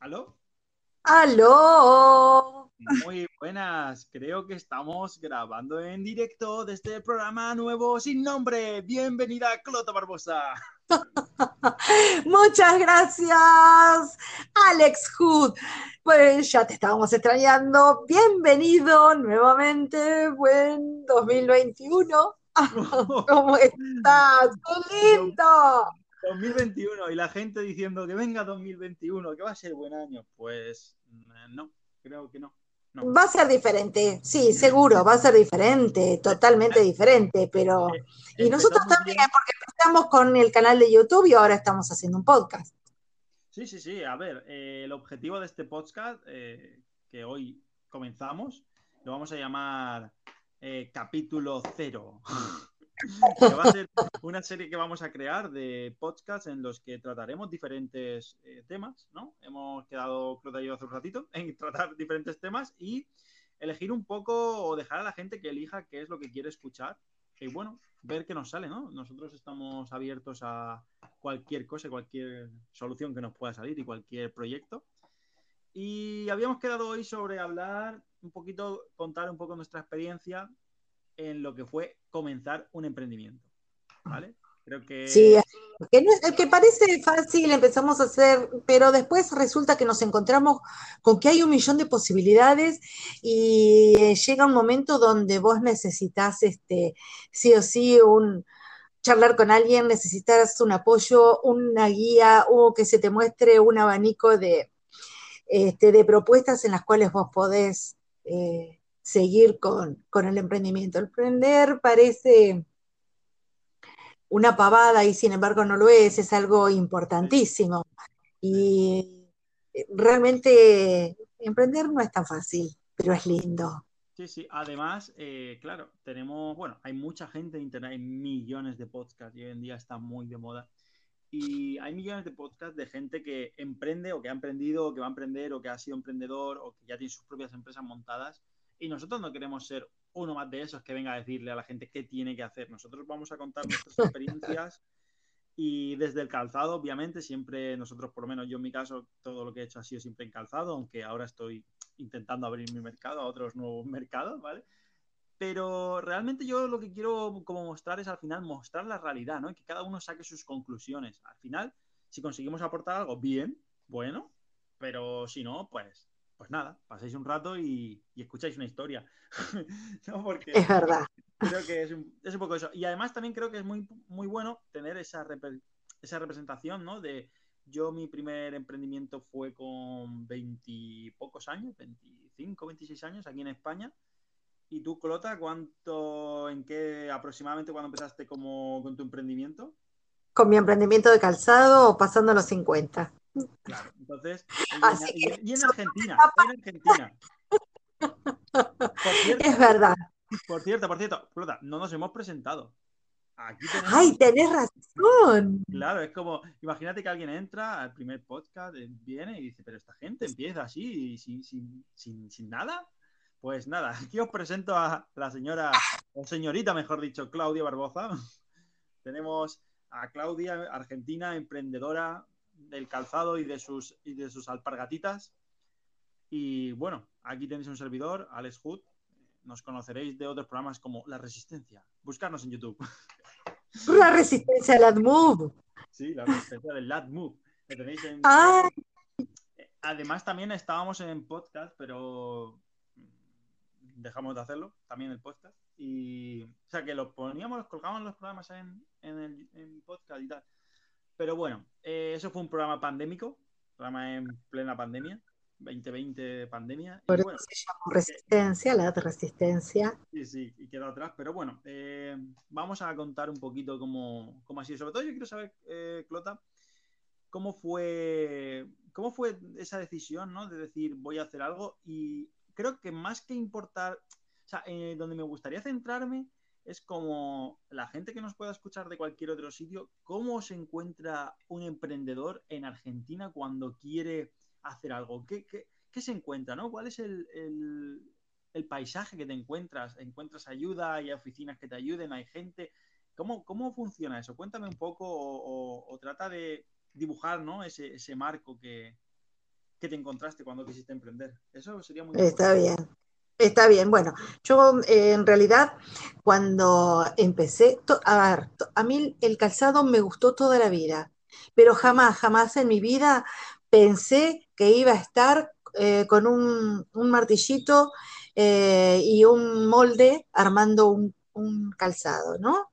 ¿Aló? ¡Aló! Muy buenas, creo que estamos grabando en directo desde el programa nuevo sin nombre. Bienvenida, Clota Barbosa. Muchas gracias, Alex Hood. Pues ya te estábamos extrañando. Bienvenido nuevamente. Buen 2021. ¿Cómo estás? ¡Qué lindo! 2021 y la gente diciendo que venga 2021, que va a ser buen año. Pues mm, no, creo que no. Va a ser diferente, sí, seguro, va a ser diferente, totalmente diferente, pero... Eh, Y nosotros también, porque empezamos con el canal de YouTube y ahora estamos haciendo un podcast. Sí, sí, sí. A ver, eh, el objetivo de este podcast eh, que hoy comenzamos lo vamos a llamar eh, Capítulo Cero. Que va a ser una serie que vamos a crear de podcasts en los que trataremos diferentes eh, temas, ¿no? Hemos quedado, y yo hace un ratito, en tratar diferentes temas y elegir un poco o dejar a la gente que elija qué es lo que quiere escuchar y bueno, ver qué nos sale, ¿no? Nosotros estamos abiertos a cualquier cosa, cualquier solución que nos pueda salir y cualquier proyecto. Y habíamos quedado hoy sobre hablar un poquito, contar un poco nuestra experiencia en lo que fue comenzar un emprendimiento. ¿Vale? Creo que. Sí, que, no que parece fácil, empezamos a hacer, pero después resulta que nos encontramos con que hay un millón de posibilidades y eh, llega un momento donde vos necesitas este, sí o sí un charlar con alguien, necesitas un apoyo, una guía o que se te muestre un abanico de, este, de propuestas en las cuales vos podés eh, seguir con, con el emprendimiento. El emprender parece una pavada y sin embargo no lo es, es algo importantísimo. Y realmente emprender no es tan fácil, pero es lindo. Sí, sí. Además, eh, claro, tenemos, bueno, hay mucha gente en internet, hay millones de podcasts y hoy en día está muy de moda. Y hay millones de podcasts de gente que emprende o que ha emprendido o que va a emprender o que ha sido emprendedor o que ya tiene sus propias empresas montadas. Y nosotros no queremos ser uno más de esos que venga a decirle a la gente qué tiene que hacer. Nosotros vamos a contar nuestras experiencias y desde el calzado, obviamente, siempre nosotros, por lo menos yo en mi caso, todo lo que he hecho ha sido siempre en calzado, aunque ahora estoy intentando abrir mi mercado a otros nuevos mercados, ¿vale? Pero realmente yo lo que quiero como mostrar es al final mostrar la realidad, ¿no? Que cada uno saque sus conclusiones. Al final, si conseguimos aportar algo, bien, bueno, pero si no, pues, pues nada, paséis un rato y, y escucháis una historia. ¿No? Porque Es verdad. creo que es un, es un poco eso. Y además también creo que es muy, muy bueno tener esa, esa representación, ¿no? De yo mi primer emprendimiento fue con 20 pocos años, 25, 26 años aquí en España. ¿Y tú, Clota, cuánto, en qué aproximadamente cuando empezaste como, con tu emprendimiento? Con mi emprendimiento de calzado pasando los 50. Claro, entonces, y Así en, que- y en Argentina, en Argentina. Por cierto, Es verdad. por cierto, por cierto, no nos hemos presentado. Aquí tenemos Ay, tenés razón. Claro, es como, imagínate que alguien entra al primer podcast, eh, viene y dice, pero esta gente empieza así, sin, sin, sin, sin nada. Pues nada, aquí os presento a la señora, o señorita, mejor dicho, Claudia Barboza. Tenemos a Claudia, argentina, emprendedora del calzado y de sus, y de sus alpargatitas. Y bueno, aquí tenéis un servidor, Alex Hood. Nos conoceréis de otros programas como La Resistencia. Buscarnos en YouTube. La resistencia al AdMove. Sí, la resistencia del Lat Move. Que tenéis en... Ah, Además, también estábamos en podcast, pero dejamos de hacerlo, también el podcast. Y, o sea, que lo poníamos, colgábamos los programas en, en el en podcast y tal. Pero bueno, eh, eso fue un programa pandémico, programa en plena pandemia, 2020 pandemia. por Y bueno, se llama resistencia, la resistencia. Sí, sí, y quedó atrás. Pero bueno, eh, vamos a contar un poquito cómo, cómo ha sido. Sobre todo yo quiero saber, eh, Clota, cómo fue, cómo fue esa decisión, ¿no? De decir, voy a hacer algo. Y creo que más que importar, o sea, eh, donde me gustaría centrarme es como la gente que nos pueda escuchar de cualquier otro sitio, cómo se encuentra un emprendedor en Argentina cuando quiere hacer algo. ¿Qué, qué, qué se encuentra, ¿no? ¿Cuál es el, el, el paisaje que te encuentras? ¿Encuentras ayuda? ¿Hay oficinas que te ayuden? ¿Hay gente? ¿Cómo, cómo funciona eso? Cuéntame un poco o, o, o trata de dibujar ¿no? ese, ese marco que, que te encontraste cuando quisiste emprender. Eso sería muy Está bien. Está bien, bueno, yo eh, en realidad cuando empecé, a ver, a mí el calzado me gustó toda la vida, pero jamás, jamás en mi vida pensé que iba a estar eh, con un, martillito eh, y un molde armando un, calzado, ¿no?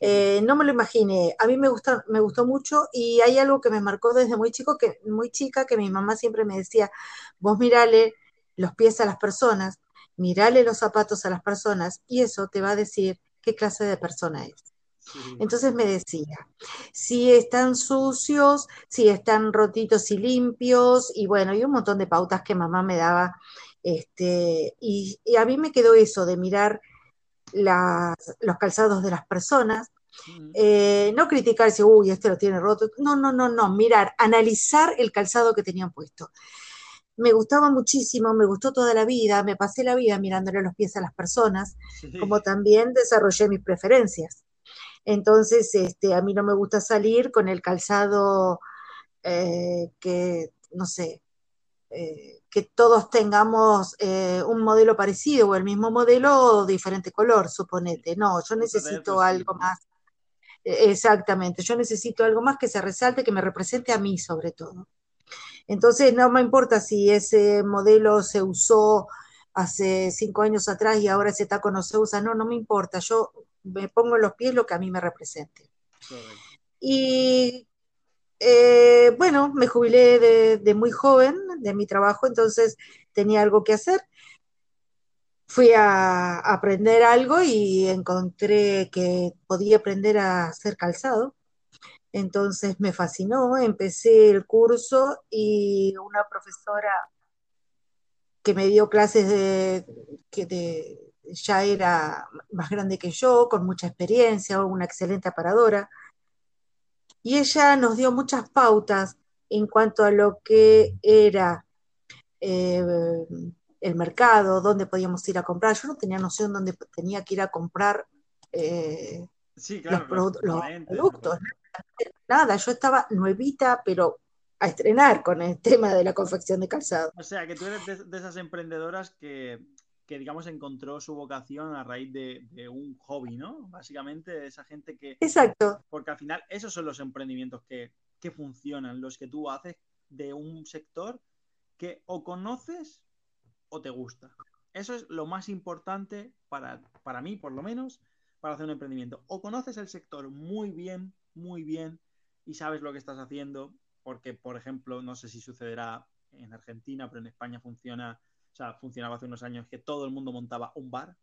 no me lo imaginé. A mí me gusta, me gustó mucho y hay algo que me marcó desde muy chico, que muy chica, que mi mamá siempre me decía, vos mirale los pies a las personas mirale los zapatos a las personas y eso te va a decir qué clase de persona es. Entonces me decía, si están sucios, si están rotitos y limpios, y bueno, y un montón de pautas que mamá me daba. Este, y, a mí me quedó eso de mirar los calzados de las personas, eh, no criticar si, uy, este lo tiene roto, no, no, no, no, mirar, analizar el calzado que tenían puesto me gustaba muchísimo, me gustó toda la vida, me pasé la vida mirándole los pies a las personas, como también desarrollé mis preferencias. Entonces, este, a mí no me gusta salir con el calzado eh, que, no sé, eh, que todos tengamos eh, un modelo parecido o el mismo modelo o diferente color, suponete. No, yo necesito algo más. Exactamente, yo necesito algo más que se resalte, que me represente a mí sobre todo. Entonces, no me importa si ese modelo se usó hace cinco años atrás y ahora ese taco no se usa, no, no me importa, yo me pongo en los pies lo que a mí me represente. Y eh, bueno, me jubilé de, muy joven de mi trabajo, entonces tenía algo que hacer. Fui a aprender algo y encontré que podía aprender a hacer calzado. Entonces me fascinó, empecé el curso y una profesora que me dio clases de, que ya era más grande que yo, con mucha experiencia, una excelente aparadora, y ella nos dio muchas pautas en cuanto a lo que era eh, el mercado, dónde podíamos ir a comprar. Yo no tenía noción dónde tenía que ir a comprar eh, los, productos nada, yo estaba nuevita, pero a estrenar con el tema de la confección de calzado. O sea, que tú eres de, esas emprendedoras que, digamos, encontró su vocación a raíz de, un hobby, ¿no? Básicamente, esa gente que... Exacto. Porque al final, esos son los emprendimientos que, funcionan, los que tú haces de un sector que o conoces o te gusta. Eso es lo más importante para, para mí, por lo menos, para hacer un emprendimiento. O conoces el sector muy bien, muy bien, y sabes lo que estás haciendo, porque, por ejemplo, no sé si sucederá en Argentina, pero en España funciona, o sea, funcionaba hace unos años que todo el mundo montaba un bar,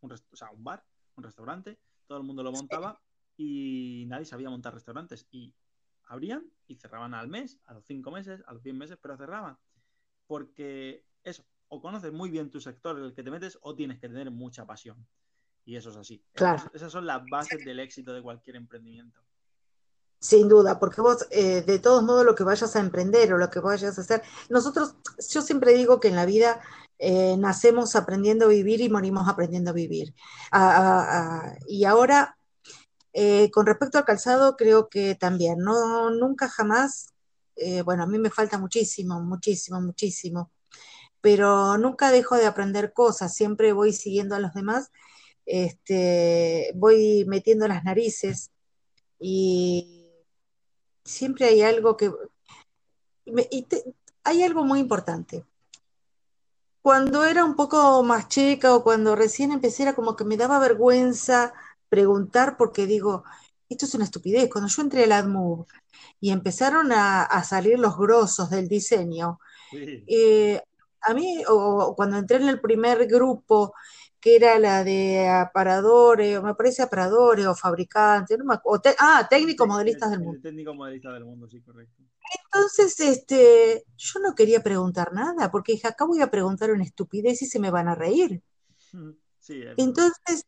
un o sea, un bar, un restaurante, todo el mundo lo montaba y nadie sabía montar restaurantes. Y abrían y cerraban al mes, a los cinco meses, a los 100 meses, pero cerraban. Porque eso, o conoces muy bien tu sector en el que te metes o tienes que tener mucha pasión. Y eso es así. esas son las bases del éxito de cualquier emprendimiento. Sin duda, porque vos, eh, de todos modos, lo que vayas a emprender o lo que vayas a hacer, nosotros, yo siempre digo que en la vida eh, nacemos aprendiendo a vivir y morimos aprendiendo a vivir. y ahora, eh, con respecto al calzado, creo que también, no, nunca jamás, bueno, a mí me falta muchísimo, muchísimo, muchísimo, pero nunca dejo de aprender cosas, siempre voy siguiendo a los demás, este, voy metiendo las narices y siempre hay algo que... hay algo muy importante. Cuando era un poco más chica o cuando recién empecé era como que me daba vergüenza preguntar porque digo, esto es una estupidez. Cuando yo entré al AdMove y empezaron a, salir los grosos del diseño, eh, a mí, o cuando entré en el primer grupo que era la de aparadores, o me parece aparadores o fabricantes, no ah, técnicos modelistas del mundo. técnico modelista del mundo, sí, correcto. Entonces, este, yo no quería preguntar nada, porque dije, acá voy a preguntar una estupidez y se me van a reír. Sí, entonces,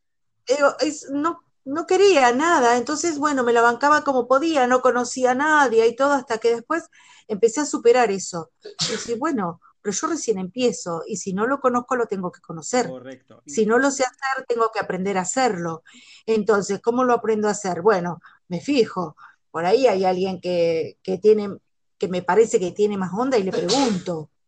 no, no quería nada, entonces, bueno, me la bancaba como podía, no conocía a nadie y todo, hasta que después empecé a superar eso. Y dije, bueno, pero yo recién empiezo y si no lo conozco lo tengo que conocer. Correcto. Si no lo sé hacer, tengo que aprender a hacerlo. Entonces, ¿cómo lo aprendo a hacer? Bueno, me fijo, por ahí hay alguien que, tiene que me parece que tiene más onda y le pregunto.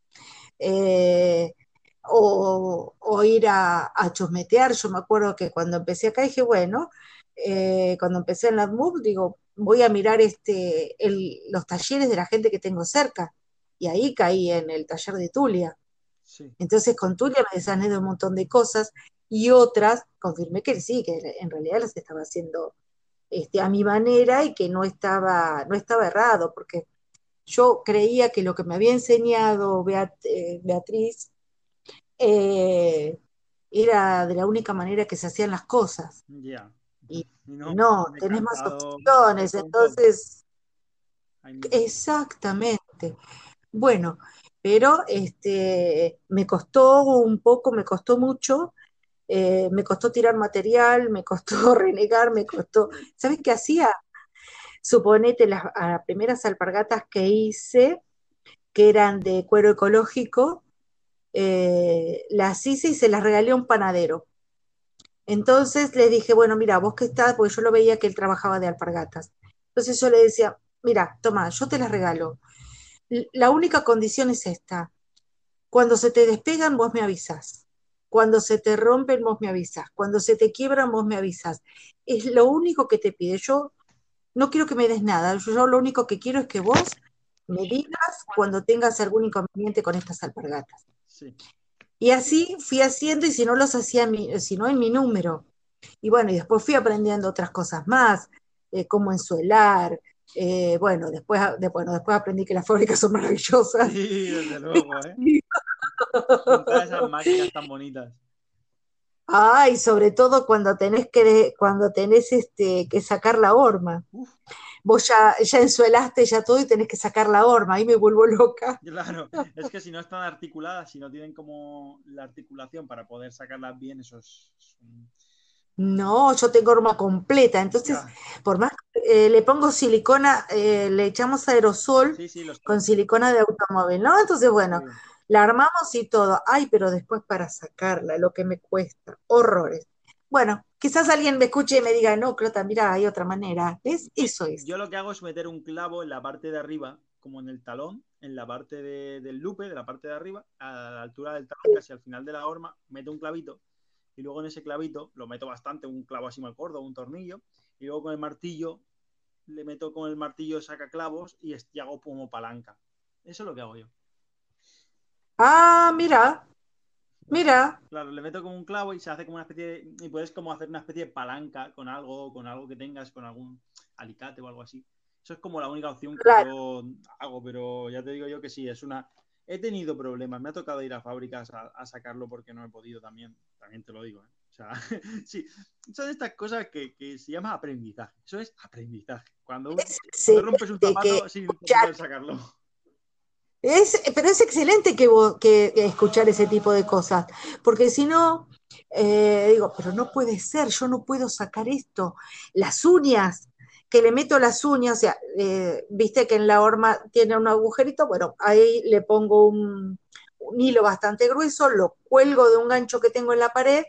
Eh, o, ir a, chusmetear. Yo me acuerdo que cuando empecé acá dije, bueno, eh, cuando empecé en AdMove, digo, voy a mirar este, los talleres de la gente que tengo cerca. Y ahí caí en el taller de Tulia. Entonces con Tulia me desané de un montón de cosas y otras confirmé que sí, que en realidad las estaba haciendo este, a mi manera y que no estaba, no estaba errado, porque yo creía que lo que me había enseñado eh, Beatriz eh, era de la única manera que se hacían las cosas. Y, no, tenés más opciones, entonces... Exactamente. Bueno, pero este, me costó un poco, me costó mucho, eh, me costó tirar material, me costó renegar, me costó... ¿Sabes qué hacía? Suponete las, primeras alpargatas que hice, que eran de cuero ecológico, eh, las hice y se las regalé a un panadero. Entonces le dije, bueno, mira, vos que estás, porque yo lo veía que él trabajaba de alpargatas. Entonces yo le decía, mira, toma, yo te las regalo. La única condición es esta. Cuando se te despegan, vos me avisas. Cuando se te rompen, vos me avisas. Cuando se te quiebran, vos me avisas. Es lo único que te pide. Yo no quiero que me des nada. Yo lo único que quiero es que vos me digas cuando tengas algún inconveniente con estas alpargatas. Y así fui haciendo y si no los hacía, si no en mi número. Y bueno, y después fui aprendiendo otras cosas más, eh, como ensuelar. Eh, bueno, después, de, bueno, después aprendí que las fábricas son maravillosas. Sí, desde luego, ¿eh? esas máquinas tan bonitas. Ay, sobre todo cuando tenés que, cuando tenés este, que sacar la horma vos ya, ya ensuelaste ya todo y tenés que sacar la horma, ahí me vuelvo loca. Claro, es que si no están articuladas, si no tienen como la articulación para poder sacarlas bien, eso es... No, yo tengo horma completa, entonces, por más eh, le pongo silicona, eh, le echamos aerosol con silicona de automóvil, ¿no? Entonces, bueno, la armamos y todo. Ay, pero después para sacarla, lo que me cuesta, horrores. Bueno, quizás alguien me escuche y me diga, no, Clota, mira, hay otra manera. ¿Ves? Eso es. Yo lo que hago es meter un clavo en la parte de arriba, como en el talón, en la parte del lupe, de la parte de arriba, a la altura del talón, casi al final de la horma, meto un clavito y luego en ese clavito lo meto bastante, un clavo así mal gordo, un tornillo, y luego con el martillo le meto con el martillo saca clavos y, y hago como palanca. Eso es lo que hago yo. Ah, mira, Mira. Claro, le meto como un clavo y se hace como una especie de, y puedes como hacer una especie de palanca con algo, con algo que tengas, con algún alicate o algo así. Eso es como la única opción que yo hago, pero ya te digo yo que sí, es una. He tenido problemas, me ha tocado ir a fábricas a, sacarlo porque no he podido también, también te lo digo. ¿eh? Sea, sí, son estas cosas que, se llama aprendizaje. Eso es aprendizaje. Cuando, rompes un zapato, sí, puedes sacarlo. Es, pero es excelente que, que, escuchar ese tipo de cosas, porque si no, eh, digo, pero no puede ser, yo no puedo sacar esto. Las uñas, que le meto las uñas, o sea, eh, viste que en la horma tiene un agujerito, bueno, ahí le pongo un, hilo bastante grueso, lo cuelgo de un gancho que tengo en la pared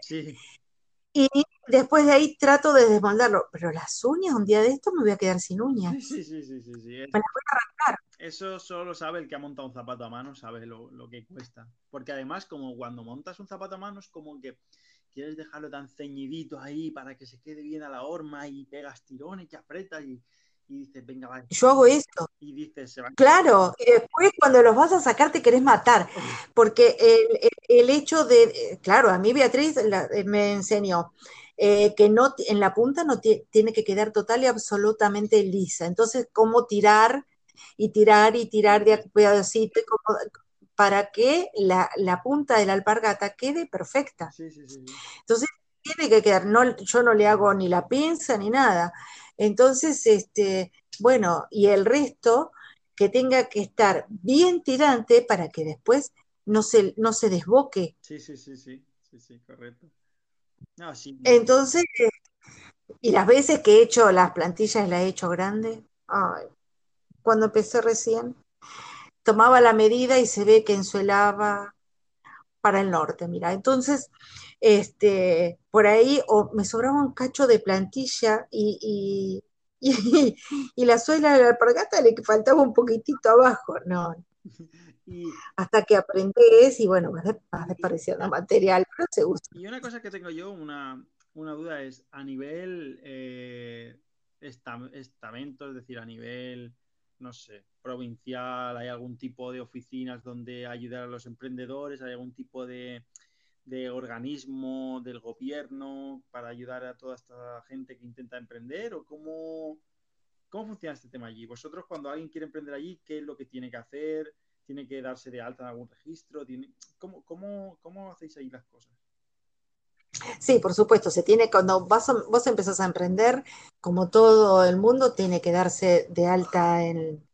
y después de ahí trato de desmoldarlo. Pero las uñas, un día de esto me voy a quedar sin uñas. Sí, sí, sí, sí, sí. Me las voy a arrancar. Eso solo sabe el que ha montado un zapato a mano, sabe lo, que cuesta. Porque además, como cuando montas un zapato a mano, es como que quieres dejarlo tan ceñidito ahí para que se quede bien a la horma y pegas tirones y apretas y, dices, venga, va. Yo hago esto. Y dices, se Claro, y después cuando los vas a sacar te querés matar. Porque el, hecho de, claro, a mí Beatriz me enseñó eh, que no, en la punta no tiene que quedar total y absolutamente lisa. Entonces, cómo tirar y tirar y tirar de pedacito para que la, punta de la alpargata quede perfecta. Entonces, tiene que quedar, no, yo no le hago ni la pinza ni nada. Entonces, este, bueno, y el resto que tenga que estar bien tirante para que después no se, no se desboque. Sí, sí, sí, sí, sí, sí, correcto. Entonces, y las veces que he hecho las plantillas las he hecho grandes, cuando empecé recién, tomaba la medida y se ve que ensuelaba para el norte, mira. Entonces, este, por ahí o me sobraba un cacho de plantilla y, y, la suela de la alpargata le faltaba un poquitito abajo, no. Hasta que aprendes y bueno, vas, desapareciendo material, pero se usa. Y una cosa que tengo yo, una, duda es, a nivel eh, estamento, es decir, a nivel, no sé, provincial, ¿hay algún tipo de oficinas donde ayudar a los emprendedores? ¿Hay algún tipo de, de organismo del gobierno para ayudar a toda esta gente que intenta emprender? ¿O cómo, cómo funciona este tema allí? Vosotros cuando alguien quiere emprender allí, ¿qué es lo que tiene que hacer? ¿Tiene que darse de alta en algún registro? ¿Tiene... ¿Cómo, cómo, cómo hacéis ahí las cosas? Sí, por supuesto, se tiene, cuando vas vos empezás a emprender, como todo el mundo, tiene que darse de alta en,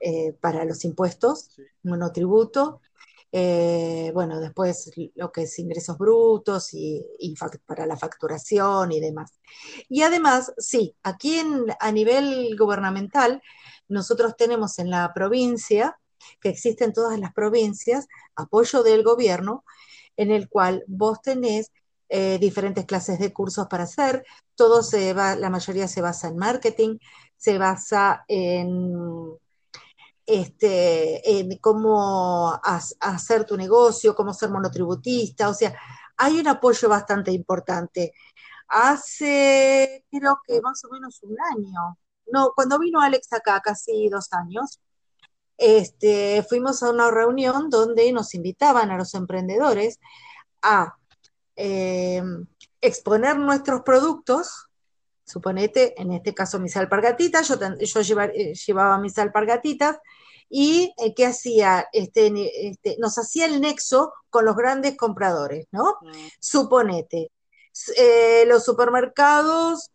eh, para los impuestos, monotributo, eh, bueno, después lo que es ingresos brutos y, para la facturación y demás. Y además, sí, aquí a nivel gubernamental, nosotros tenemos en la provincia, que existen todas las provincias, apoyo del gobierno, en el cual vos tenés eh, diferentes clases de cursos para hacer, todo se va, la mayoría se basa en marketing, se basa en este, en cómo hacer tu negocio, cómo ser monotributista, o sea, hay un apoyo bastante importante. Hace, creo que más o menos un año, no, cuando vino Alex acá, casi dos años, este, fuimos a una reunión donde nos invitaban a los emprendedores a eh, exponer nuestros productos suponete, en este caso mis alpargatitas, yo, yo eh, llevaba mis alpargatitas y eh, ¿qué hacía? Este, este, nos hacía el nexo con los grandes compradores, ¿no? Mm. Suponete, eh, los supermercados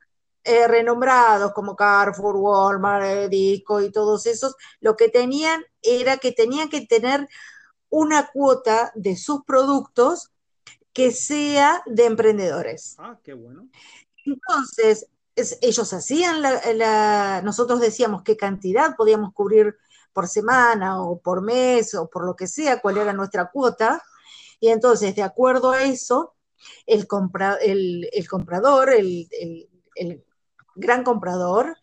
renombrados como Carrefour, Walmart, Disco y todos esos, lo que tenían era que tenían que tener una cuota de sus productos que sea de emprendedores. Ah, qué bueno. Entonces, ellos hacían la, nosotros decíamos qué cantidad podíamos cubrir por semana o por mes o por lo que sea, cuál era nuestra cuota. Y entonces, de acuerdo a eso, el, el, comprador, el, gran comprador,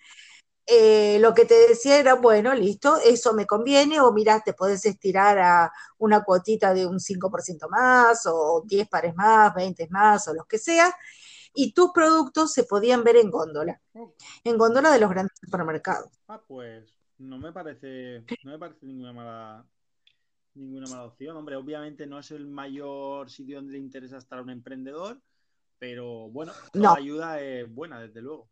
eh, lo que te decía era, bueno, listo, eso me conviene, o mira, te puedes estirar a una cuotita de un 5% más, o 10 pares más, 20 más, o lo que sea, y tus productos se podían ver en góndola, en góndola de los grandes supermercados. Ah, pues no me parece, no me parece ninguna mala, ninguna mala opción. Hombre, obviamente no es el mayor sitio donde le interesa estar a un emprendedor, pero bueno, toda ayuda es buena, desde luego.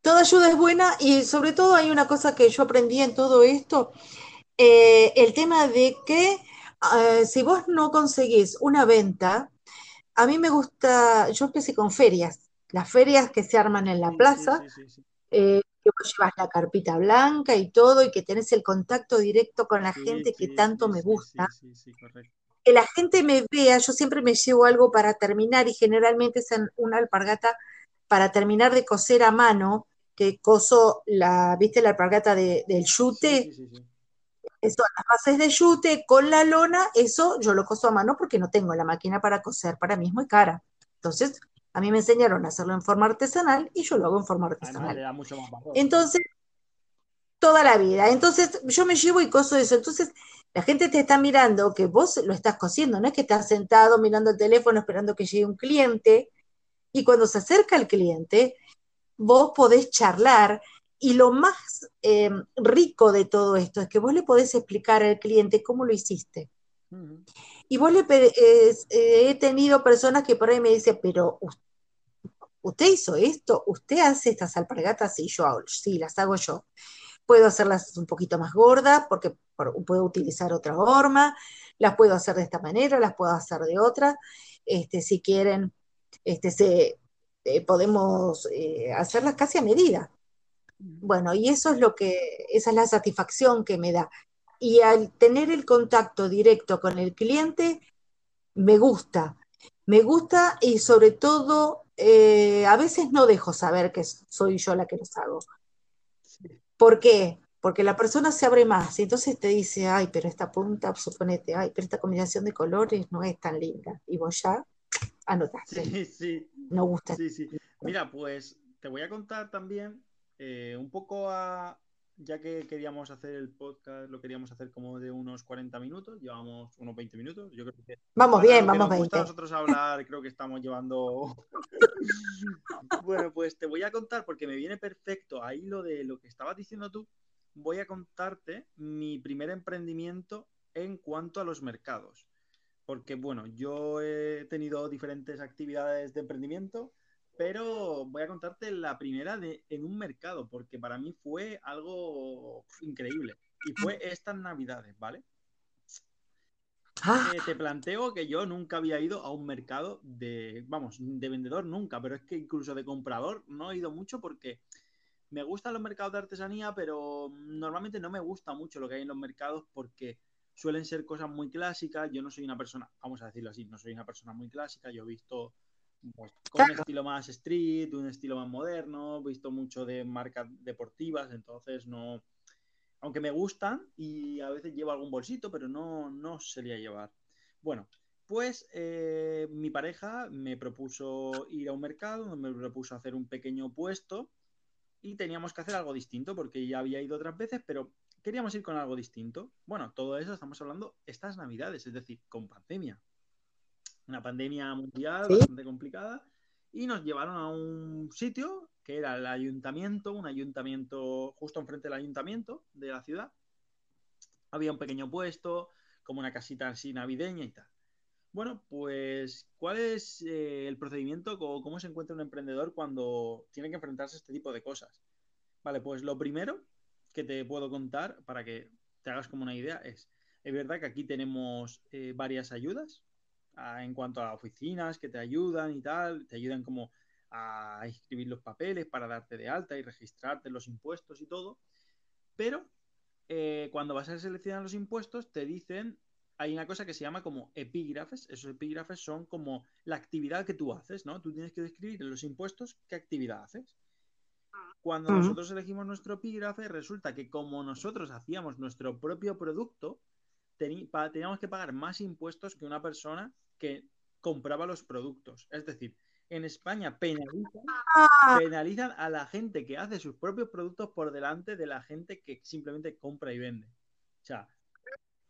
Toda ayuda es buena y sobre todo hay una cosa que yo aprendí en todo esto, eh, el tema de que eh, si vos no conseguís una venta, a mí me gusta, yo empecé con ferias, las ferias que se arman en la plaza, eh, que vos llevas la carpita blanca y todo, y que tenés el contacto directo con la gente que tanto me gusta. Que la gente me vea, yo siempre me llevo algo para terminar, y generalmente es una alpargata para terminar de coser a mano, que coso la, ¿viste la alpargata del yute? Eso, las bases de yute con la lona, eso yo lo coso a mano porque no tengo la máquina para coser, para mí es muy cara. Entonces, a mí me enseñaron a hacerlo en forma artesanal y yo lo hago en forma artesanal. Entonces, toda la vida. Entonces, yo me llevo y coso eso. Entonces, la gente te está mirando que vos lo estás cosiendo, no es que estás sentado mirando el teléfono esperando que llegue un cliente. Y cuando se acerca el cliente, vos podés charlar y lo más eh, rico de todo esto es que vos le podés explicar al cliente cómo lo hiciste. Y vos le eh, he tenido personas que por ahí me dicen, pero usted hizo esto, usted hace estas alpargatas y yo sí, las hago yo. Puedo hacerlas un poquito más gordas porque puedo utilizar otra forma, las puedo hacer de esta manera, las puedo hacer de otra. Este, si quieren, este, se, eh, podemos hacerlas casi a medida. Bueno, y eso es lo que, esa es la satisfacción que me da. Y al tener el contacto directo con el cliente, me gusta. Me gusta y sobre todo, eh, a veces no dejo saber que soy yo la que los hago. ¿Por qué? Porque la persona se abre más y entonces te dice, ay, pero esta punta, suponete, ay, pero esta combinación de colores no es tan linda. Y vos ya anotaste. Sí, sí. No gusta. Sí, sí. Mira, pues te voy a contar también eh, un poco a, ya que queríamos hacer el podcast, lo queríamos hacer como de unos 40 minutos, llevamos unos 20 minutos. Yo creo que vamos bien, vamos nos gusta a nosotros hablar, creo que estamos llevando. bueno, pues te voy a contar, porque me viene perfecto ahí lo de lo que estabas diciendo tú. Voy a contarte mi primer emprendimiento en cuanto a los mercados. Porque, bueno, yo he tenido diferentes actividades de emprendimiento pero voy a contarte la primera de, en un mercado, porque para mí fue algo increíble. Y fue estas navidades, ¿vale? Ah. Eh, te planteo que yo nunca había ido a un mercado de, vamos, de vendedor nunca, pero es que incluso de comprador no he ido mucho porque me gustan los mercados de artesanía, pero normalmente no me gusta mucho lo que hay en los mercados porque suelen ser cosas muy clásicas. Yo no soy una persona, vamos a decirlo así, no soy una persona muy clásica. Yo he visto con un estilo más street, un estilo más moderno, he visto mucho de marcas deportivas, entonces no, aunque me gustan y a veces llevo algún bolsito, pero no, no sería llevar. Bueno, pues eh, mi pareja me propuso ir a un mercado, me propuso hacer un pequeño puesto y teníamos que hacer algo distinto porque ya había ido otras veces, pero queríamos ir con algo distinto. Bueno, todo eso estamos hablando estas navidades, es decir, con pandemia una pandemia mundial bastante complicada, y nos llevaron a un sitio que era el ayuntamiento, un ayuntamiento justo enfrente del ayuntamiento de la ciudad. Había un pequeño puesto, como una casita así navideña y tal. Bueno, pues, ¿cuál es eh, el procedimiento o cómo se encuentra un emprendedor cuando tiene que enfrentarse a este tipo de cosas? Vale, pues lo primero que te puedo contar para que te hagas como una idea es, es verdad que aquí tenemos eh, varias ayudas, en cuanto a oficinas que te ayudan y tal, te ayudan como a escribir los papeles para darte de alta y registrarte los impuestos y todo. Pero eh, cuando vas a seleccionar los impuestos, te dicen, hay una cosa que se llama como epígrafes. Esos epígrafes son como la actividad que tú haces, ¿no? Tú tienes que describir en los impuestos qué actividad haces. Cuando nosotros elegimos nuestro epígrafe, resulta que como nosotros hacíamos nuestro propio producto, teníamos que pagar más impuestos que una persona que compraba los productos. Es decir, en España penalizan, ah. penalizan a la gente que hace sus propios productos por delante de la gente que simplemente compra y vende. O sea,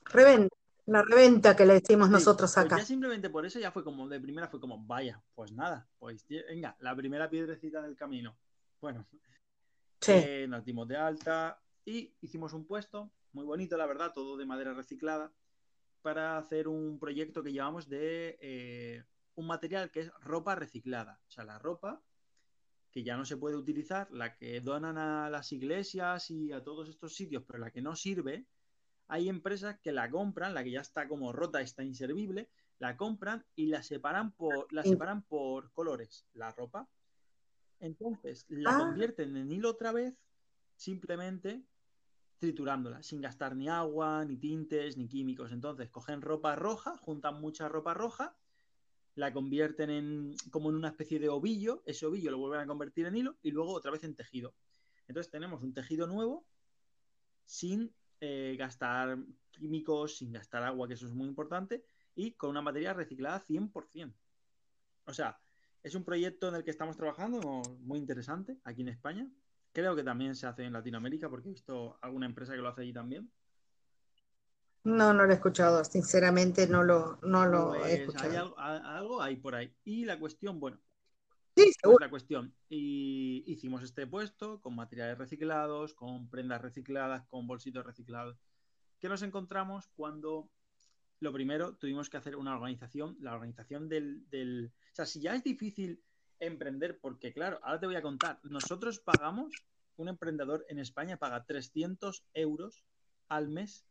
reventa, la reventa que le decimos nosotros pues acá. ya simplemente por eso ya fue como, de primera fue como, vaya, pues nada, pues venga, la primera piedrecita del camino. Bueno, eh, nos dimos de alta y hicimos un puesto muy bonito, la verdad, todo de madera reciclada para hacer un proyecto que llevamos de eh, un material que es ropa reciclada. O sea, la ropa que ya no se puede utilizar, la que donan a las iglesias y a todos estos sitios, pero la que no sirve, hay empresas que la compran, la que ya está como rota, está inservible, la compran y la separan por, la separan por colores, la ropa. Entonces, la ah. convierten en hilo otra vez, simplemente triturándola, sin gastar ni agua, ni tintes, ni químicos. Entonces, cogen ropa roja, juntan mucha ropa roja, la convierten en como en una especie de ovillo, ese ovillo lo vuelven a convertir en hilo y luego otra vez en tejido. Entonces tenemos un tejido nuevo sin eh, gastar químicos, sin gastar agua, que eso es muy importante, y con una materia reciclada 100%. O sea, es un proyecto en el que estamos trabajando muy interesante aquí en España, Creo que también se hace en Latinoamérica porque he visto alguna empresa que lo hace allí también. No, no lo he escuchado, sinceramente no lo, no lo he pues, escuchado. Hay algo, hay por ahí. Y la cuestión, bueno, sí, pues la cuestión. Y hicimos este puesto con materiales reciclados, con prendas recicladas, con bolsitos reciclados. ¿Qué nos encontramos cuando lo primero tuvimos que hacer una organización? La organización del, del. O sea, si ya es difícil emprender, porque claro, ahora te voy a contar, nosotros pagamos, un emprendedor en España paga 300 euros al mes,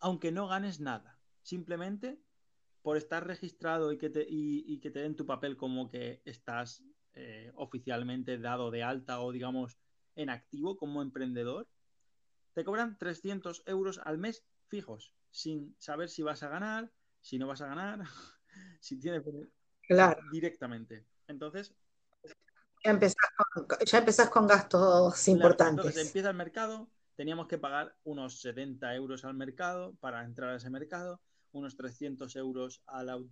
aunque no ganes nada, simplemente por estar registrado y que te, y, que te den tu papel como que estás eh, oficialmente dado de alta o digamos en activo como emprendedor, te cobran 300 euros al mes fijos, sin saber si vas a ganar, si no vas a ganar, si tienes... Claro. Directamente. Entonces, ya empezás con, gastos importantes. entonces empieza el mercado, teníamos que pagar unos 70 euros al mercado para entrar a ese mercado, unos 300 euros al,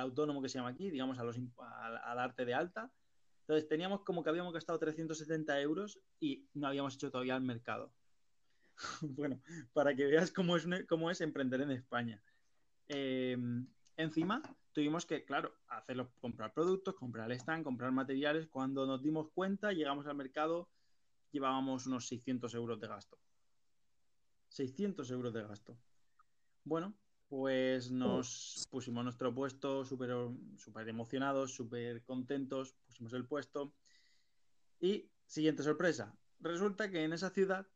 autónomo que se llama aquí, digamos, a los, al, arte de alta, Entonces teníamos como que habíamos gastado 370 euros y no habíamos hecho todavía el mercado. bueno, para que veas cómo es, cómo es emprender en España. Em, encima, tuvimos que, claro, hacerlo, comprar productos, comprar stand, comprar materiales. Cuando nos dimos cuenta, llegamos al mercado, llevábamos unos 600 euros de gasto. 600 euros de gasto. Bueno, pues nos pusimos nuestro puesto súper super emocionados, súper contentos, pusimos el puesto. Y siguiente sorpresa, resulta que en esa ciudad,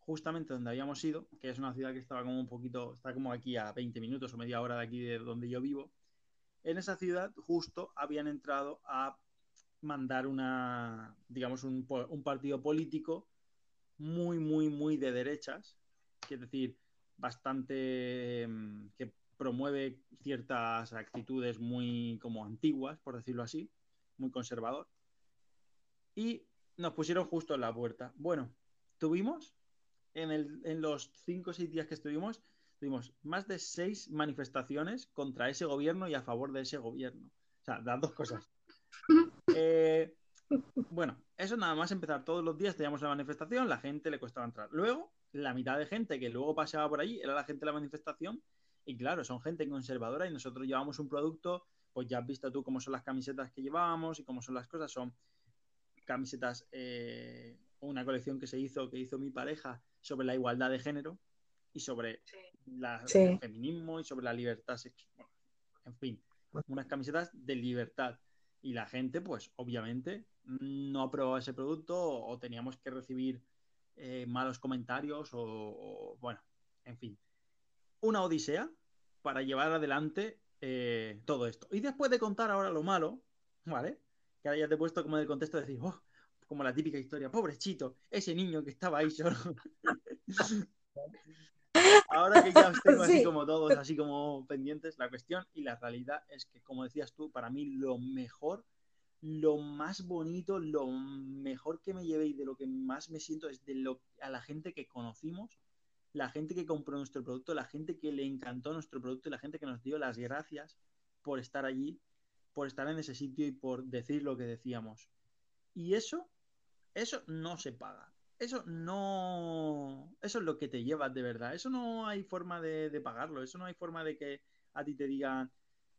justamente donde habíamos ido, que es una ciudad que estaba como un poquito, está como aquí a 20 minutos o media hora de aquí de donde yo vivo, en esa ciudad justo habían entrado a mandar una, digamos, un, partido político muy, muy, muy de derechas, es decir, bastante mm, que promueve ciertas actitudes muy como antiguas, por decirlo así, muy conservador. Y nos pusieron justo en la puerta. Bueno, tuvimos en, el, en los cinco o seis días que estuvimos, tuvimos más de seis manifestaciones contra ese gobierno y a favor de ese gobierno. O sea, las dos cosas. Eh, bueno, eso nada más empezar todos los días, teníamos la manifestación, la gente le costaba entrar. Luego, la mitad de gente que luego paseaba por allí era la gente de la manifestación. Y claro, son gente conservadora y nosotros llevamos un producto, pues ya has visto tú cómo son las camisetas que llevábamos y cómo son las cosas. Son camisetas, eh, una colección que se hizo, que hizo mi pareja sobre la igualdad de género y sobre el feminismo y sobre la libertad sexual. en fin, unas camisetas de libertad. Y la gente, pues obviamente, no aprobaba ese producto o teníamos que recibir eh, malos comentarios o, bueno, en fin. Una odisea para llevar adelante eh, todo esto. Y después de contar ahora lo malo, ¿vale? Que ahora ya te he puesto como en el contexto de decir, oh, como la típica historia, pobrechito, ese niño que estaba ahí solo. Ahora que ya os tengo así como todos, así como pendientes, la cuestión y la realidad es que, como decías tú, para mí lo mejor lo más bonito, lo mejor que me llevé y de lo que más me siento es de lo, a la gente que conocimos, la gente que compró nuestro producto, la gente que le encantó nuestro producto y la gente que nos dio las gracias por estar allí, por estar en ese sitio y por decir lo que decíamos. Y eso, eso no se paga. Eso no. Eso es lo que te llevas de verdad. Eso no hay forma de, de pagarlo. Eso no hay forma de que a ti te digan,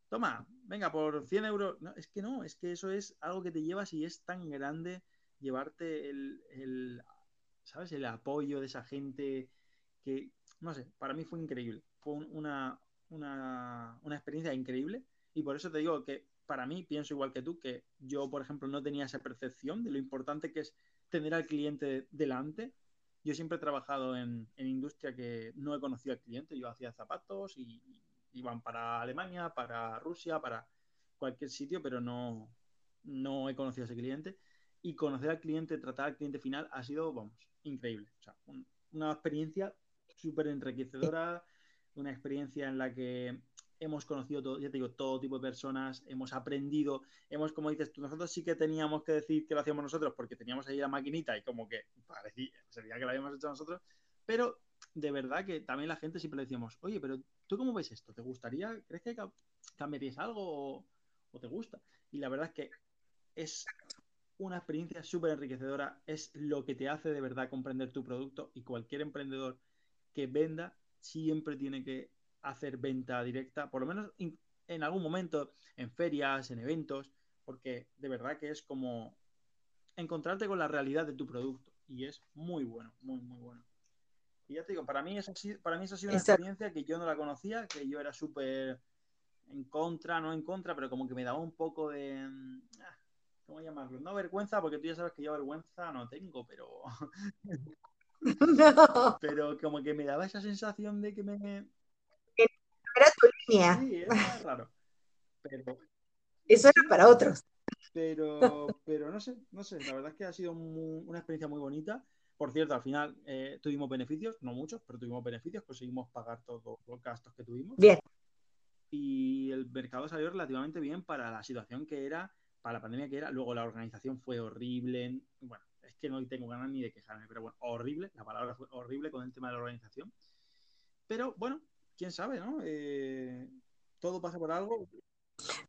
toma, venga, por 100 euros. No, es que no, es que eso es algo que te llevas y es tan grande llevarte el, ¿sabes? El apoyo de esa gente que, no sé, para mí fue increíble. Fue una, una, una experiencia increíble y por eso te digo que para mí, pienso igual que tú, que yo, por ejemplo, no tenía esa percepción de lo importante que es tener al cliente delante. Yo siempre he trabajado en, industria que no he conocido al cliente, yo hacía zapatos y, iban para Alemania, para Rusia, para cualquier sitio, pero no, no he conocido a ese cliente. Y conocer al cliente, tratar al cliente final ha sido, vamos, increíble. O sea, una experiencia súper enriquecedora, una experiencia en la que hemos conocido todo, ya te digo, todo tipo de personas, hemos aprendido, hemos, como dices tú, nosotros sí que teníamos que decir que lo hacíamos nosotros porque teníamos ahí la maquinita y como que parecía, sería que lo habíamos hecho nosotros, pero de verdad que también la gente siempre le decíamos, oye, pero ¿tú cómo ves esto? ¿Te gustaría? ¿Crees que cambiarías algo o, te gusta? Y la verdad es que es una experiencia súper enriquecedora, es lo que te hace de verdad comprender tu producto y cualquier emprendedor que venda siempre tiene que hacer venta directa, por lo menos en algún momento, en ferias, en eventos, porque de verdad que es como encontrarte con la realidad de tu producto y es muy bueno, muy, muy bueno. Y ya te digo, para mí, eso, para mí eso ha sido una experiencia que yo no la conocía, que yo era súper en contra, no en contra, pero como que me daba un poco de... Ah, ¿Cómo llamarlo? No vergüenza, porque tú ya sabes que yo vergüenza no tengo, pero... Pero como que me daba esa sensación de que me... Era tu línea. Sí, era raro. Pero... Eso era para otros. Pero, pero no sé, no sé, la verdad es que ha sido una experiencia muy bonita. Por cierto, al final eh, tuvimos beneficios, no muchos, pero tuvimos beneficios, conseguimos pagar todos los gastos que tuvimos. Bien. Y el mercado salió relativamente bien para la situación que era, para la pandemia que era. Luego la organización fue horrible. Bueno, es que no tengo ganas ni de quejarme, pero bueno, horrible. La palabra fue horrible con el tema de la organización. Pero bueno, quién sabe, ¿no? Eh, todo pasa por algo.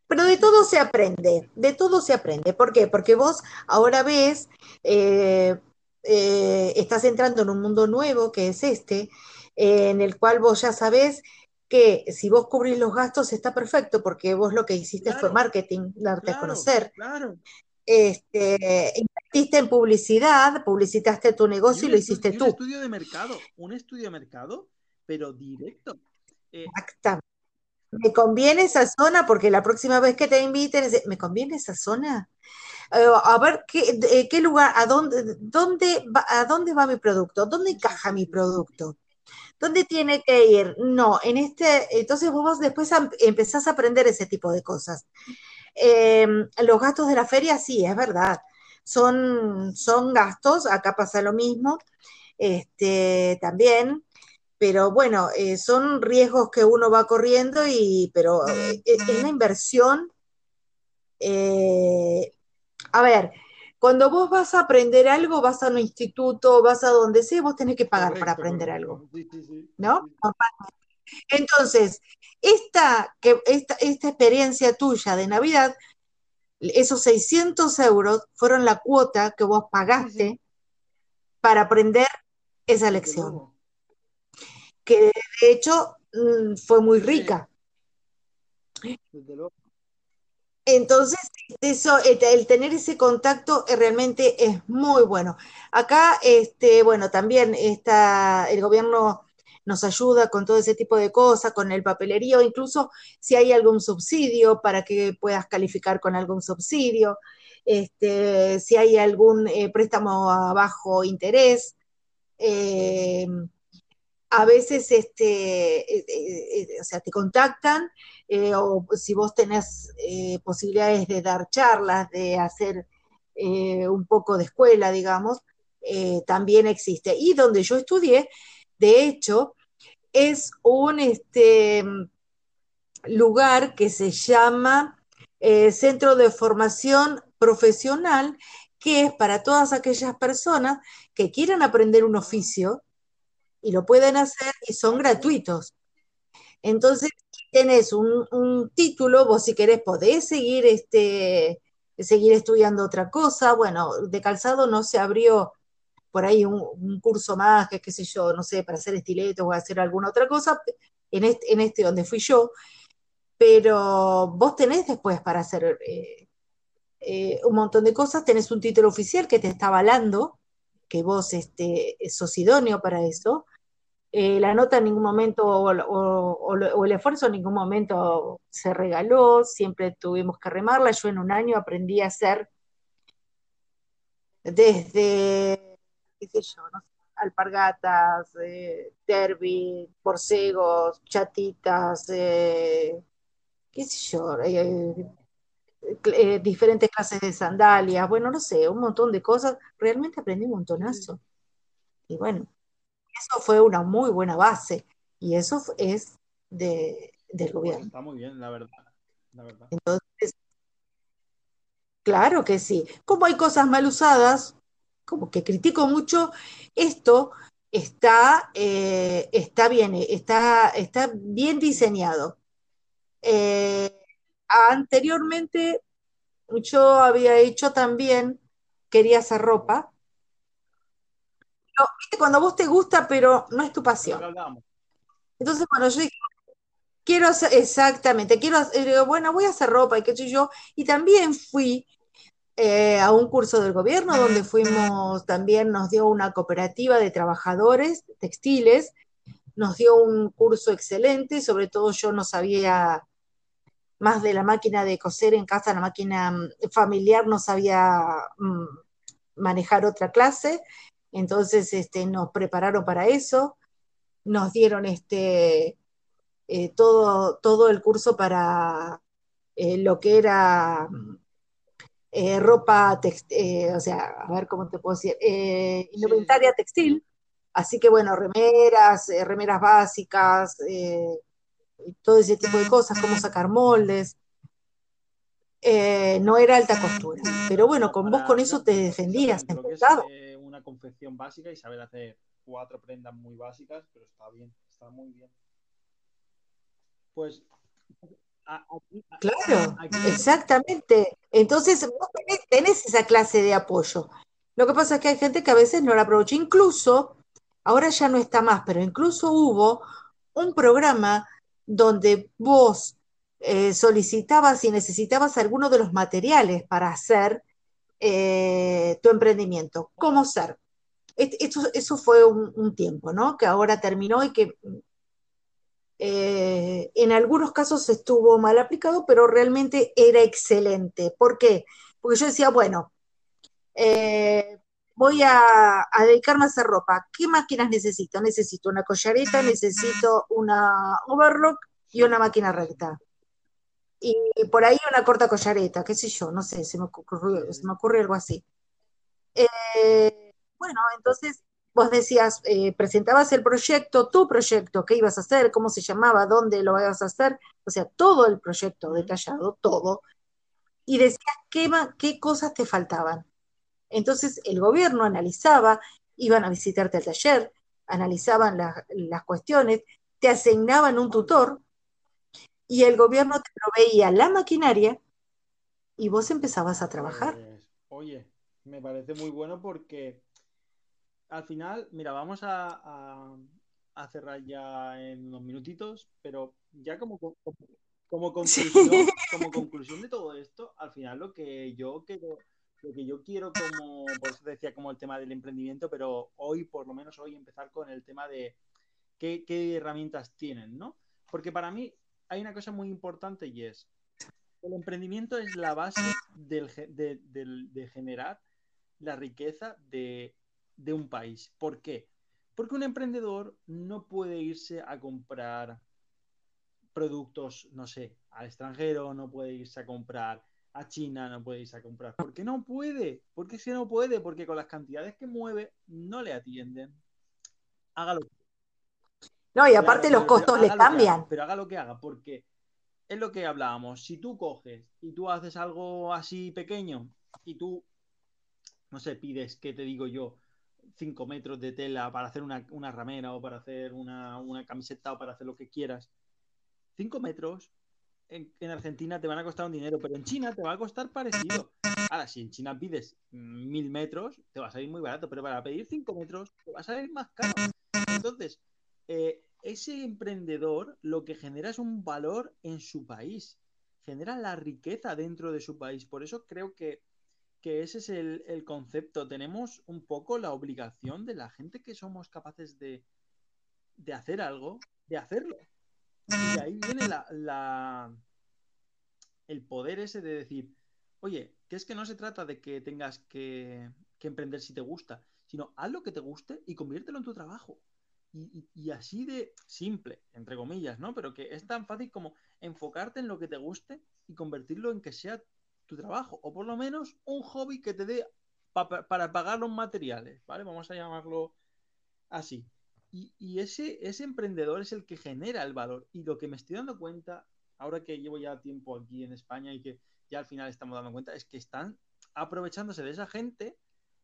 Pero de todo se aprende, de todo se aprende. ¿Por qué? Porque vos ahora ves, eh, eh, estás entrando en un mundo nuevo que es este, en el cual vos ya sabés que si vos cubrís los gastos está perfecto, porque vos lo que hiciste fue marketing, darte a conocer. claro. Este, invertiste en publicidad, publicitaste tu negocio y lo hiciste y un tú. estudio de mercado, un estudio de mercado, pero directo. Eh, Exactamente. ¿Me conviene esa zona? Porque la próxima vez que te inviten, ¿me conviene esa zona? Eh, a ver, ¿qué, de- qué lugar, a dónde, dónde va, a dónde va mi producto? ¿Dónde encaja mi producto? ¿Dónde tiene que ir? No, en este, entonces vos después empezás a aprender ese tipo de cosas. Eh, los gastos de la feria, sí, es verdad. Son, son gastos, acá pasa lo mismo, este, también, pero bueno, eh, son riesgos que uno va corriendo y, pero eh, es la inversión. eh, a ver, cuando vos vas a aprender algo, vas a un instituto, vas a donde sea, vos tenés que pagar para aprender algo, ¿no? Entonces, esta, que, esta, esta experiencia tuya de Navidad, esos 600 euros fueron la cuota que vos pagaste para aprender esa lección. Que de hecho mm, fue muy rica. Entonces, eso, el, el tener ese contacto eh, realmente es muy bueno. Acá, este, bueno, también está, el gobierno nos ayuda con todo ese tipo de cosas, con el papelerío, incluso si hay algún subsidio para que puedas calificar con algún subsidio, este, si hay algún eh, préstamo a bajo interés. eh, a veces este, eh, eh, eh, o sea, te contactan o si vos tenés posibilidades de dar charlas, de hacer un poco de escuela, digamos, también existe. Y donde yo estudié, de hecho, es un este, lugar que se llama Centro de Formación Profesional, que es para todas aquellas personas que quieran aprender un oficio y lo pueden hacer y son gratuitos. Entonces, tenés un, título, vos si querés podés seguir, este, seguir estudiando otra cosa. Bueno, de calzado no se abrió por ahí un, un curso más, que qué sé yo, no sé, para hacer estiletos o hacer alguna otra cosa, en este, en este donde fui yo, pero vos tenés después para hacer eh, eh, un montón de cosas, tenés un título oficial que te está avalando, que vos este, sos idóneo para eso, eh, la nota en ningún momento o, o, o, el esfuerzo en ningún momento se regaló, siempre tuvimos que remarla. Yo en un año aprendí a hacer desde, qué sé yo, no sé, alpargatas, eh, derby, borcegos, chatitas, eh, qué sé yo, diferentes clases de sandalias, bueno, no sé, un montón de cosas. Realmente aprendí un montonazo. Y bueno, eso fue una muy buena base y eso es de, del gobierno. está muy bien, la verdad. La verdad. Entonces, claro que sí. Como hay cosas mal usadas, como que critico mucho, esto está, eh, está bien, está, está bien diseñado. Eh, anteriormente yo había hecho también, quería hacer ropa. No, ¿viste? Cuando vos te gusta, pero no es tu pasión. Entonces, bueno, yo dije, quiero hacer, exactamente, quiero hacer, bueno, voy a hacer ropa y qué sé yo. Y también fui eh, a un curso del gobierno donde fuimos, también nos dio una cooperativa de trabajadores textiles, nos dio un curso excelente, sobre todo yo no sabía más de la máquina de coser en casa, la máquina mm, familiar no sabía mm, manejar otra clase, entonces este, nos prepararon para eso, nos dieron este, eh, todo, todo el curso para eh, lo que era eh, ropa, textil, o sea, a ver cómo te puedo decir, indumentaria textil, así que bueno, remeras, remeras básicas, todo ese tipo de cosas, cómo sacar moldes. No era alta costura, pero bueno, con vos con eso te defendías, empezado. eh, una confección básica y saber hacer cuatro prendas muy básicas, pero está bien, está muy bien. Pues claro, exactamente. Entonces, vos tenés, esa clase de apoyo. Lo que pasa es que hay gente que a veces no la aprovecha. Incluso, ahora ya no está más, pero incluso hubo un programa donde vos eh, solicitabas y necesitabas algunos de los materiales para hacer eh, tu emprendimiento. ¿Cómo ser? Eso fue un, tiempo, ¿no? Que ahora terminó y que eh, en algunos casos estuvo mal aplicado, pero realmente era excelente. ¿Por qué? Porque yo decía, bueno, eh, voy a, dedicarme a hacer ropa. ¿Qué máquinas necesito? Necesito una collareta, necesito una overlock y una máquina recta. Y por ahí una corta collareta, qué sé yo, no sé, se me ocurrió, se me ocurre algo así. Eh, bueno, entonces vos decías, eh, presentabas el proyecto, tu proyecto, qué ibas a hacer, cómo se llamaba, dónde lo ibas a hacer, o sea, todo el proyecto detallado, todo, y decías qué, qué cosas te faltaban. Entonces el gobierno analizaba, iban a visitarte al taller, analizaban las cuestiones, te asignaban un tutor y el gobierno te proveía la maquinaria y vos empezabas a trabajar. Pues, oye, me parece muy bueno porque al final, mira, vamos a, cerrar ya en unos minutitos, pero ya como, como, conclusión, como conclusión de todo esto, al final lo que yo quiero, lo que yo quiero como, por eso decía como el tema del emprendimiento, pero hoy, por lo menos hoy, empezar con el tema de qué, herramientas tienen, ¿no? Porque para mí hay una cosa muy importante y es, el emprendimiento es la base de generar la riqueza de de un país. ¿Por qué? Porque un emprendedor no puede irse a comprar productos, no sé, al extranjero, no puede irse a comprar a China, no puede irse a comprar. ¿Por qué no puede? Porque si no puede, porque con las cantidades que mueve no le atienden. Hágalo. No, y aparte los costos le cambian. pero haga lo que haga, porque es lo que hablábamos. Si tú coges y tú haces algo así pequeño y tú, no sé, pides, ¿qué te digo yo? 5 metros de tela para hacer una, ramera o para hacer una, camiseta o para hacer lo que quieras. 5 metros en, Argentina te van a costar un dinero, pero en China te va a costar parecido. Ahora, si en China pides mil metros, te va a salir muy barato, pero para pedir 5 metros te va a salir más caro. Entonces, eh, ese emprendedor lo que genera es un valor en su país, genera la riqueza dentro de su país. Por eso creo que que ese es el, concepto. Tenemos un poco la obligación de la gente que somos capaces de, hacer algo, de hacerlo. Y ahí viene la, el poder ese de decir, oye, que es que no se trata de que tengas que, emprender si te gusta, sino haz lo que te guste y conviértelo en tu trabajo. Y, y, así de simple, entre comillas, ¿no? Pero que es tan fácil como enfocarte en lo que te guste y convertirlo en que sea tu trabajo, o por lo menos un hobby que te dé para pagar los materiales, ¿vale? Vamos a llamarlo así. Y, ese, ese emprendedor es el que genera el valor. Y lo que me estoy dando cuenta, ahora que llevo ya tiempo aquí en España y que ya al final estamos dando cuenta, es que están aprovechándose de esa gente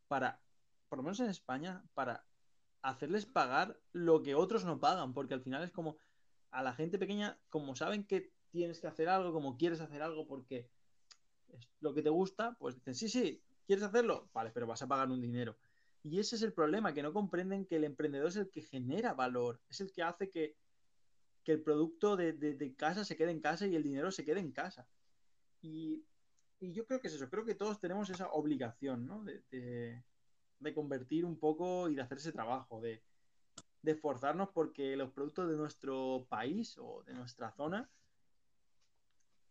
para, por lo menos en España, para hacerles pagar lo que otros no pagan, porque al final es como a la gente pequeña, como saben que tienes que hacer algo, como quieres hacer algo, porque lo que te gusta, pues dicen, sí, sí, ¿quieres hacerlo? Vale, pero vas a pagar un dinero. Y ese es el problema, que no comprenden que el emprendedor es el que genera valor, es el que hace que, el producto de, casa se quede en casa y el dinero se quede en casa. Y, yo creo que es eso, creo que todos tenemos esa obligación, ¿no? De, convertir un poco y de hacer ese trabajo, de, de esforzarnos porque los productos de nuestro país o de nuestra zona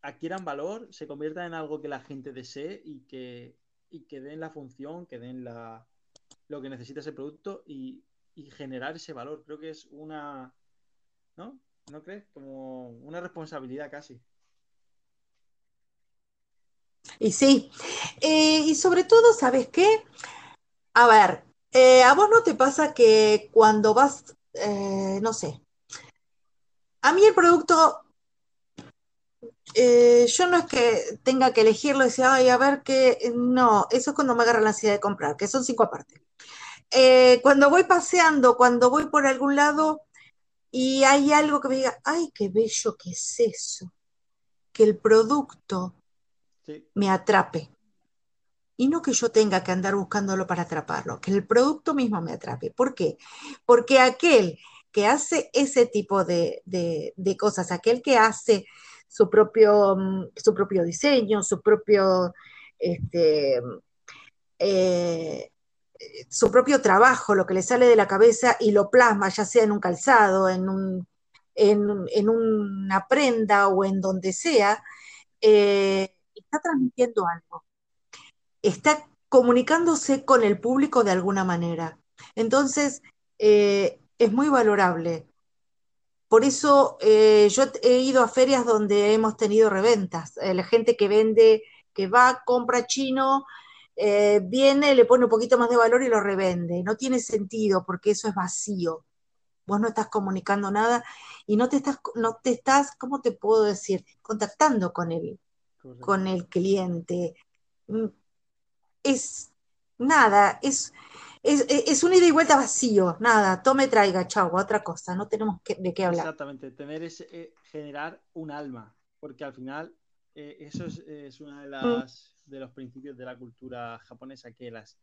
adquieran valor, se conviertan en algo que la gente desee y que, y que den la función, que den la, lo que necesita ese producto y, generar ese valor. Creo que es una, ¿no? ¿No crees? Como una responsabilidad casi. Y sí, eh, y sobre todo, ¿sabes qué? A ver, eh, a vos no te pasa que cuando vas, eh, no sé, a mí el producto eh, yo no es que tenga que elegirlo y decir, ay, a ver qué. No, eso es cuando me agarra la ansiedad de comprar, que son cinco aparte. Cuando voy paseando, cuando voy por algún lado y hay algo que me diga, ay, qué bello que es eso. que el producto me atrape. Y no que yo tenga que andar buscándolo para atraparlo, que el producto mismo me atrape. ¿Por qué? Porque aquel que hace ese tipo de, cosas, aquel que hace su propio, mm, su propio diseño, su propio, este, eh, su propio trabajo, lo que le sale de la cabeza y lo plasma, ya sea en un calzado, en, un, en, una prenda o en donde sea, eh, está transmitiendo algo. Está comunicándose con el público de alguna manera. Entonces, eh, es muy valorable. Por eso eh, yo he ido a ferias donde hemos tenido reventas. la gente que vende, que va, compra chino, eh, viene, le pone un poquito más de valor y lo revende. No tiene sentido porque eso es vacío. Vos no estás comunicando nada y no te estás, no te estás, ¿cómo te puedo decir? Contactando con el, con el cliente. Es nada, es, es, es, un ida y vuelta vacío, nada, tome, traiga, chau, otra cosa, no tenemos de qué hablar. Exactamente, tener ese, eh, generar un alma, porque al final eh, eso es, es, una de mm. las de los principios de la cultura japonesa, que las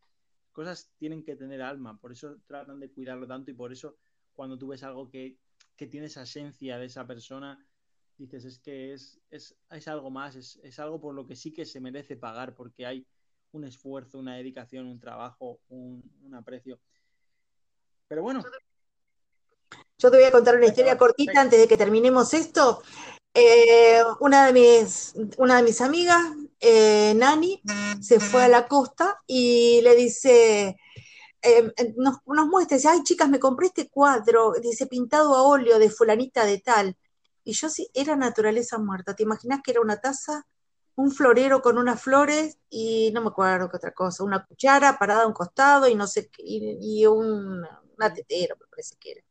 cosas tienen que tener alma, por eso tratan de cuidarlo tanto y por eso cuando tú ves algo que, tiene esa esencia de esa persona, dices, es que es, es, algo más, es, algo por lo que sí que se merece pagar, porque hay un esfuerzo, una dedicación, un trabajo, un, aprecio. Pero bueno. Yo te voy a contar una historia cortita antes de que terminemos esto. Eh, una, de mis, una de mis amigas eh, Nani se fue a la costa y le dice, em, nos, muestra, dice, ay chicas, me compré este cuadro, dice, pintado a óleo de fulanita de tal. Y yo sí, era naturaleza muerta. ¿Te imaginas que era una taza, un florero con unas flores y no me acuerdo qué otra cosa, una cuchara parada a un costado y no sé qué, y, una tetera, me parece que era.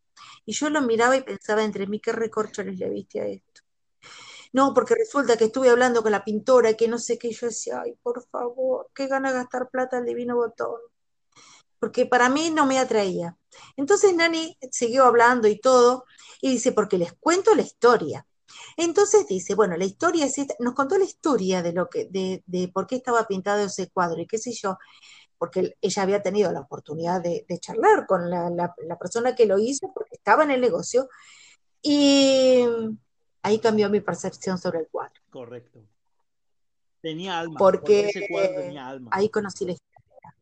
Y yo lo miraba y pensaba entre mí, qué recorchones le viste a esto no, porque resulta que estuve hablando con la pintora y que no sé qué, y yo decía, ay, por favor, qué gana gastar plata al divino botón. Porque para mí no me atraía. Entonces Nani siguió hablando y todo, y dice, porque les cuento la historia. Entonces dice, bueno, la historia es esta, nos contó la historia de lo que, de, de por qué estaba pintado ese cuadro y qué sé yo, porque ella había tenido la oportunidad de, charlar con la, la, persona que lo hizo, porque estaba en el negocio, y ahí cambió mi percepción sobre el cuadro. Correcto. Tenía alma. Porque, ese cuadro tenía alma. ahí conocí la historia.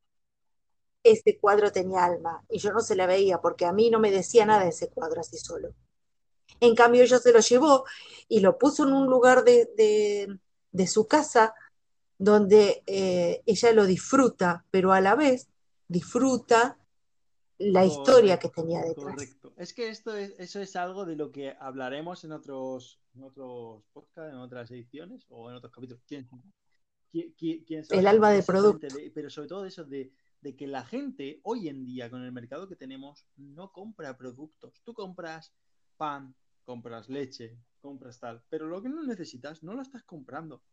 Ese cuadro tenía alma y yo no se la veía porque a mí no me decía nada de ese cuadro así solo. En cambio, ella se lo llevó y lo puso en un lugar de, su casa donde eh, ella lo disfruta, pero a la vez disfruta la historia que tenía detrás. Correcto. Es que esto es, eso es algo de lo que hablaremos en otros, en otros podcasts, en otras ediciones o en otros capítulos. ¿Quién, el alma del producto. pero sobre todo eso de, de, que la gente hoy en día, con el mercado que tenemos, no compra productos. Tú compras pan, compras leche, compras tal, pero lo que no necesitas no lo estás comprando.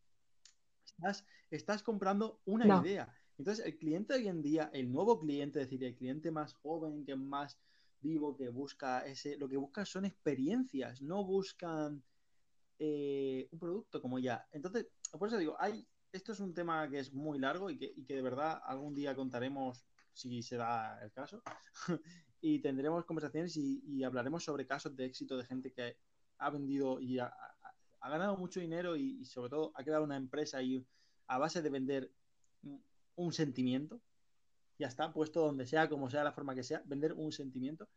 Estás, estás comprando una idea. Entonces, el cliente hoy en día, el nuevo cliente, es decir, el cliente más joven, que es más vivo, que busca ese, lo que busca son experiencias, no buscan eh, un producto como ya. Entonces, por eso digo, hay, esto es un tema que es muy largo y que, de verdad algún día contaremos si se da el caso y tendremos conversaciones y, hablaremos sobre casos de éxito de gente que ha vendido y ha, ganado mucho dinero y, sobre todo ha creado una empresa y a base de vender un sentimiento. Ya está, puesto donde sea, como sea la forma que sea, vender un sentimiento.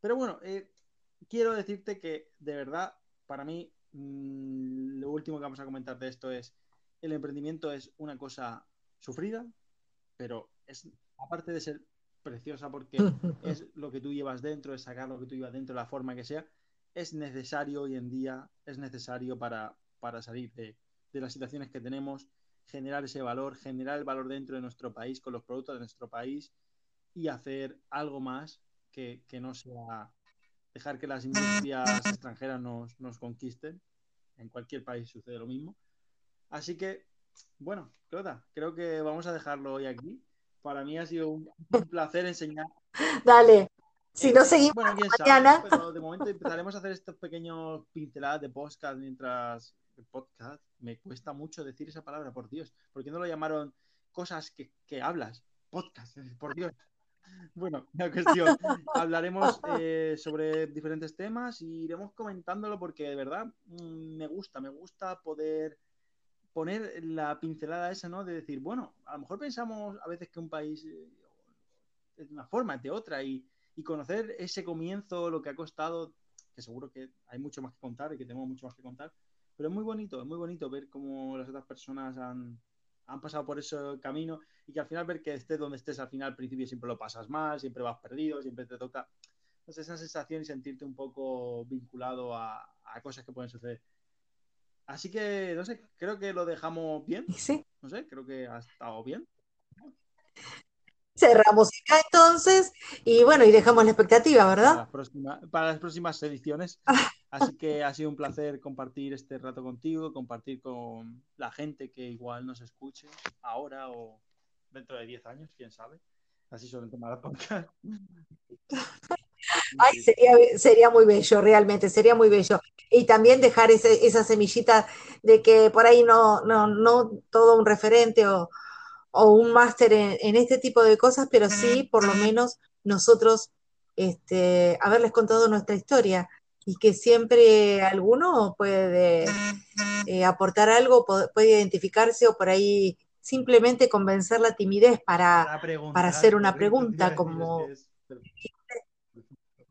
Pero bueno, eh, quiero decirte que de verdad, para mí, mm, lo último que vamos a comentar de esto es, el emprendimiento es una cosa sufrida, pero es, aparte de ser preciosa porque es lo que tú llevas dentro, es sacar lo que tú llevas dentro, la forma que sea, es necesario hoy en día, es necesario para, para salir de, de las situaciones que tenemos, generar ese valor, generar el valor dentro de nuestro país, con los productos de nuestro país y hacer algo más que, no sea dejar que las industrias extranjeras nos, nos, conquisten. En cualquier país sucede lo mismo. Así que, bueno, Clota, creo que vamos a dejarlo hoy aquí. Para mí ha sido un, placer enseñar. Dale. Si no seguimos bueno, mañana. sabe, pero de momento empezaremos a hacer estos pequeños pinceladas de podcast mientras podcast me cuesta mucho decir esa palabra, por Dios. ¿Por qué no lo llamaron cosas que, que hablas? Podcast, por Dios. Bueno, la cuestión, hablaremos eh, sobre diferentes temas y iremos comentándolo porque de verdad mm, me gusta, me gusta poder poner la pincelada esa, ¿no? De decir, bueno, a lo mejor pensamos a veces que un país eh, es de una forma, es de otra y, y conocer ese comienzo, lo que ha costado, que seguro que hay mucho más que contar y que tenemos mucho más que contar, pero es muy bonito, es muy bonito ver cómo las otras personas han, han pasado por ese camino y que al final ver que estés donde estés al final al principio siempre lo pasas mal, siempre vas perdido, siempre te toca entonces esa sensación y sentirte un poco vinculado a, a, cosas que pueden suceder. Así que, no sé, creo que lo dejamos bien. Sí. No sé, creo que ha estado bien. Cerramos acá entonces y bueno, y dejamos la expectativa, ¿verdad? Para las, próximas, para las próximas ediciones. Así que ha sido un placer compartir este rato contigo, compartir con la gente que igual nos escuche ahora o dentro de 10 años, quién sabe. Así sobre el tema de la podcast. Ay, sería, sería muy bello, realmente, sería muy bello. Y también dejar ese, esa semillita de que por ahí no, no, no todo un referente o, o un máster en, en, este tipo de cosas, pero sí, por lo menos, nosotros este, haberles contado nuestra historia y que siempre alguno puede eh, aportar algo, puede, identificarse o por ahí simplemente convencer la timidez para, para hacer una pregunta como...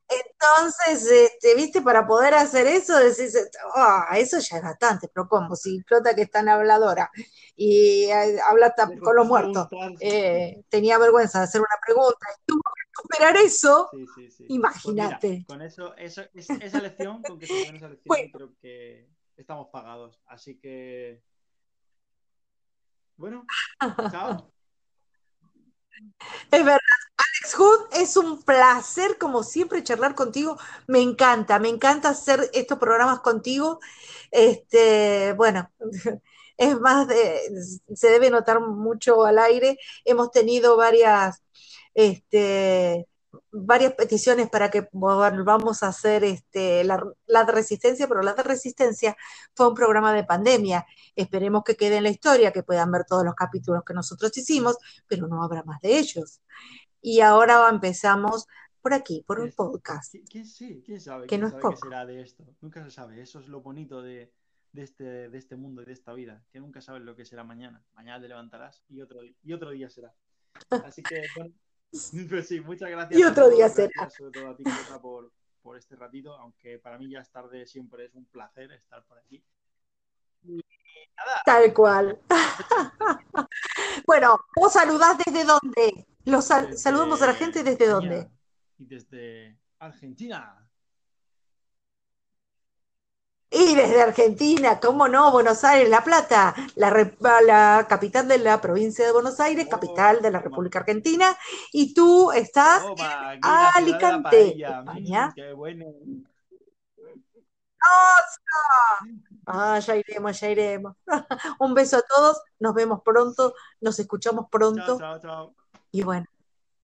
Entonces, este, viste, para poder hacer eso, decís, oh, eso ya es bastante, pero ¿cómo? Si Clota que es tan habladora y eh, habla con los muertos, eh, tenía vergüenza de hacer una pregunta y tuvo que superar eso, sí, sí, sí. imagínate. Pues con eso, eso es, esa lección, con que se esa lección, bueno. creo que estamos pagados. Así que, bueno, chao. Es verdad. Es un placer, como siempre, charlar contigo. Me encanta, me encanta hacer estos programas contigo. Este, bueno, es más de, se debe notar mucho al aire. Hemos tenido varias, este, varias peticiones para que volvamos a hacer este, la, la, de resistencia, pero la de resistencia fue un programa de pandemia. Esperemos que quede en la historia, que puedan ver todos los capítulos que nosotros hicimos, pero no habrá más de ellos. Y ahora empezamos por aquí, por un podcast. ¿Quién, sí, quién sabe, ¿Quién sabe qué será de esto? Nunca se sabe. Eso es lo bonito de, de, este, de este mundo y de esta vida, que nunca sabes lo que será mañana. Mañana te levantarás y otro, y otro día será. Así que, bueno, pues sí, muchas gracias. Y otro día será. Sobre todo a ti, Cota, por, por este ratito, aunque para mí ya es tarde, siempre es un placer estar por aquí. Y nada. Tal cual. bueno, ¿vos saludás desde dónde? Los sal desde saludamos a la gente desde España dónde? Y desde Argentina. Y desde Argentina, ¿cómo no? Buenos Aires, La Plata, la, la, capital de la provincia de Buenos Aires, capital de la República Argentina, y tú estás en Alicante, España. Mm, qué bueno. Ah, ya iremos, ya iremos. Un beso a todos, nos vemos pronto, nos escuchamos pronto. Chao, chao, chao. Y bueno,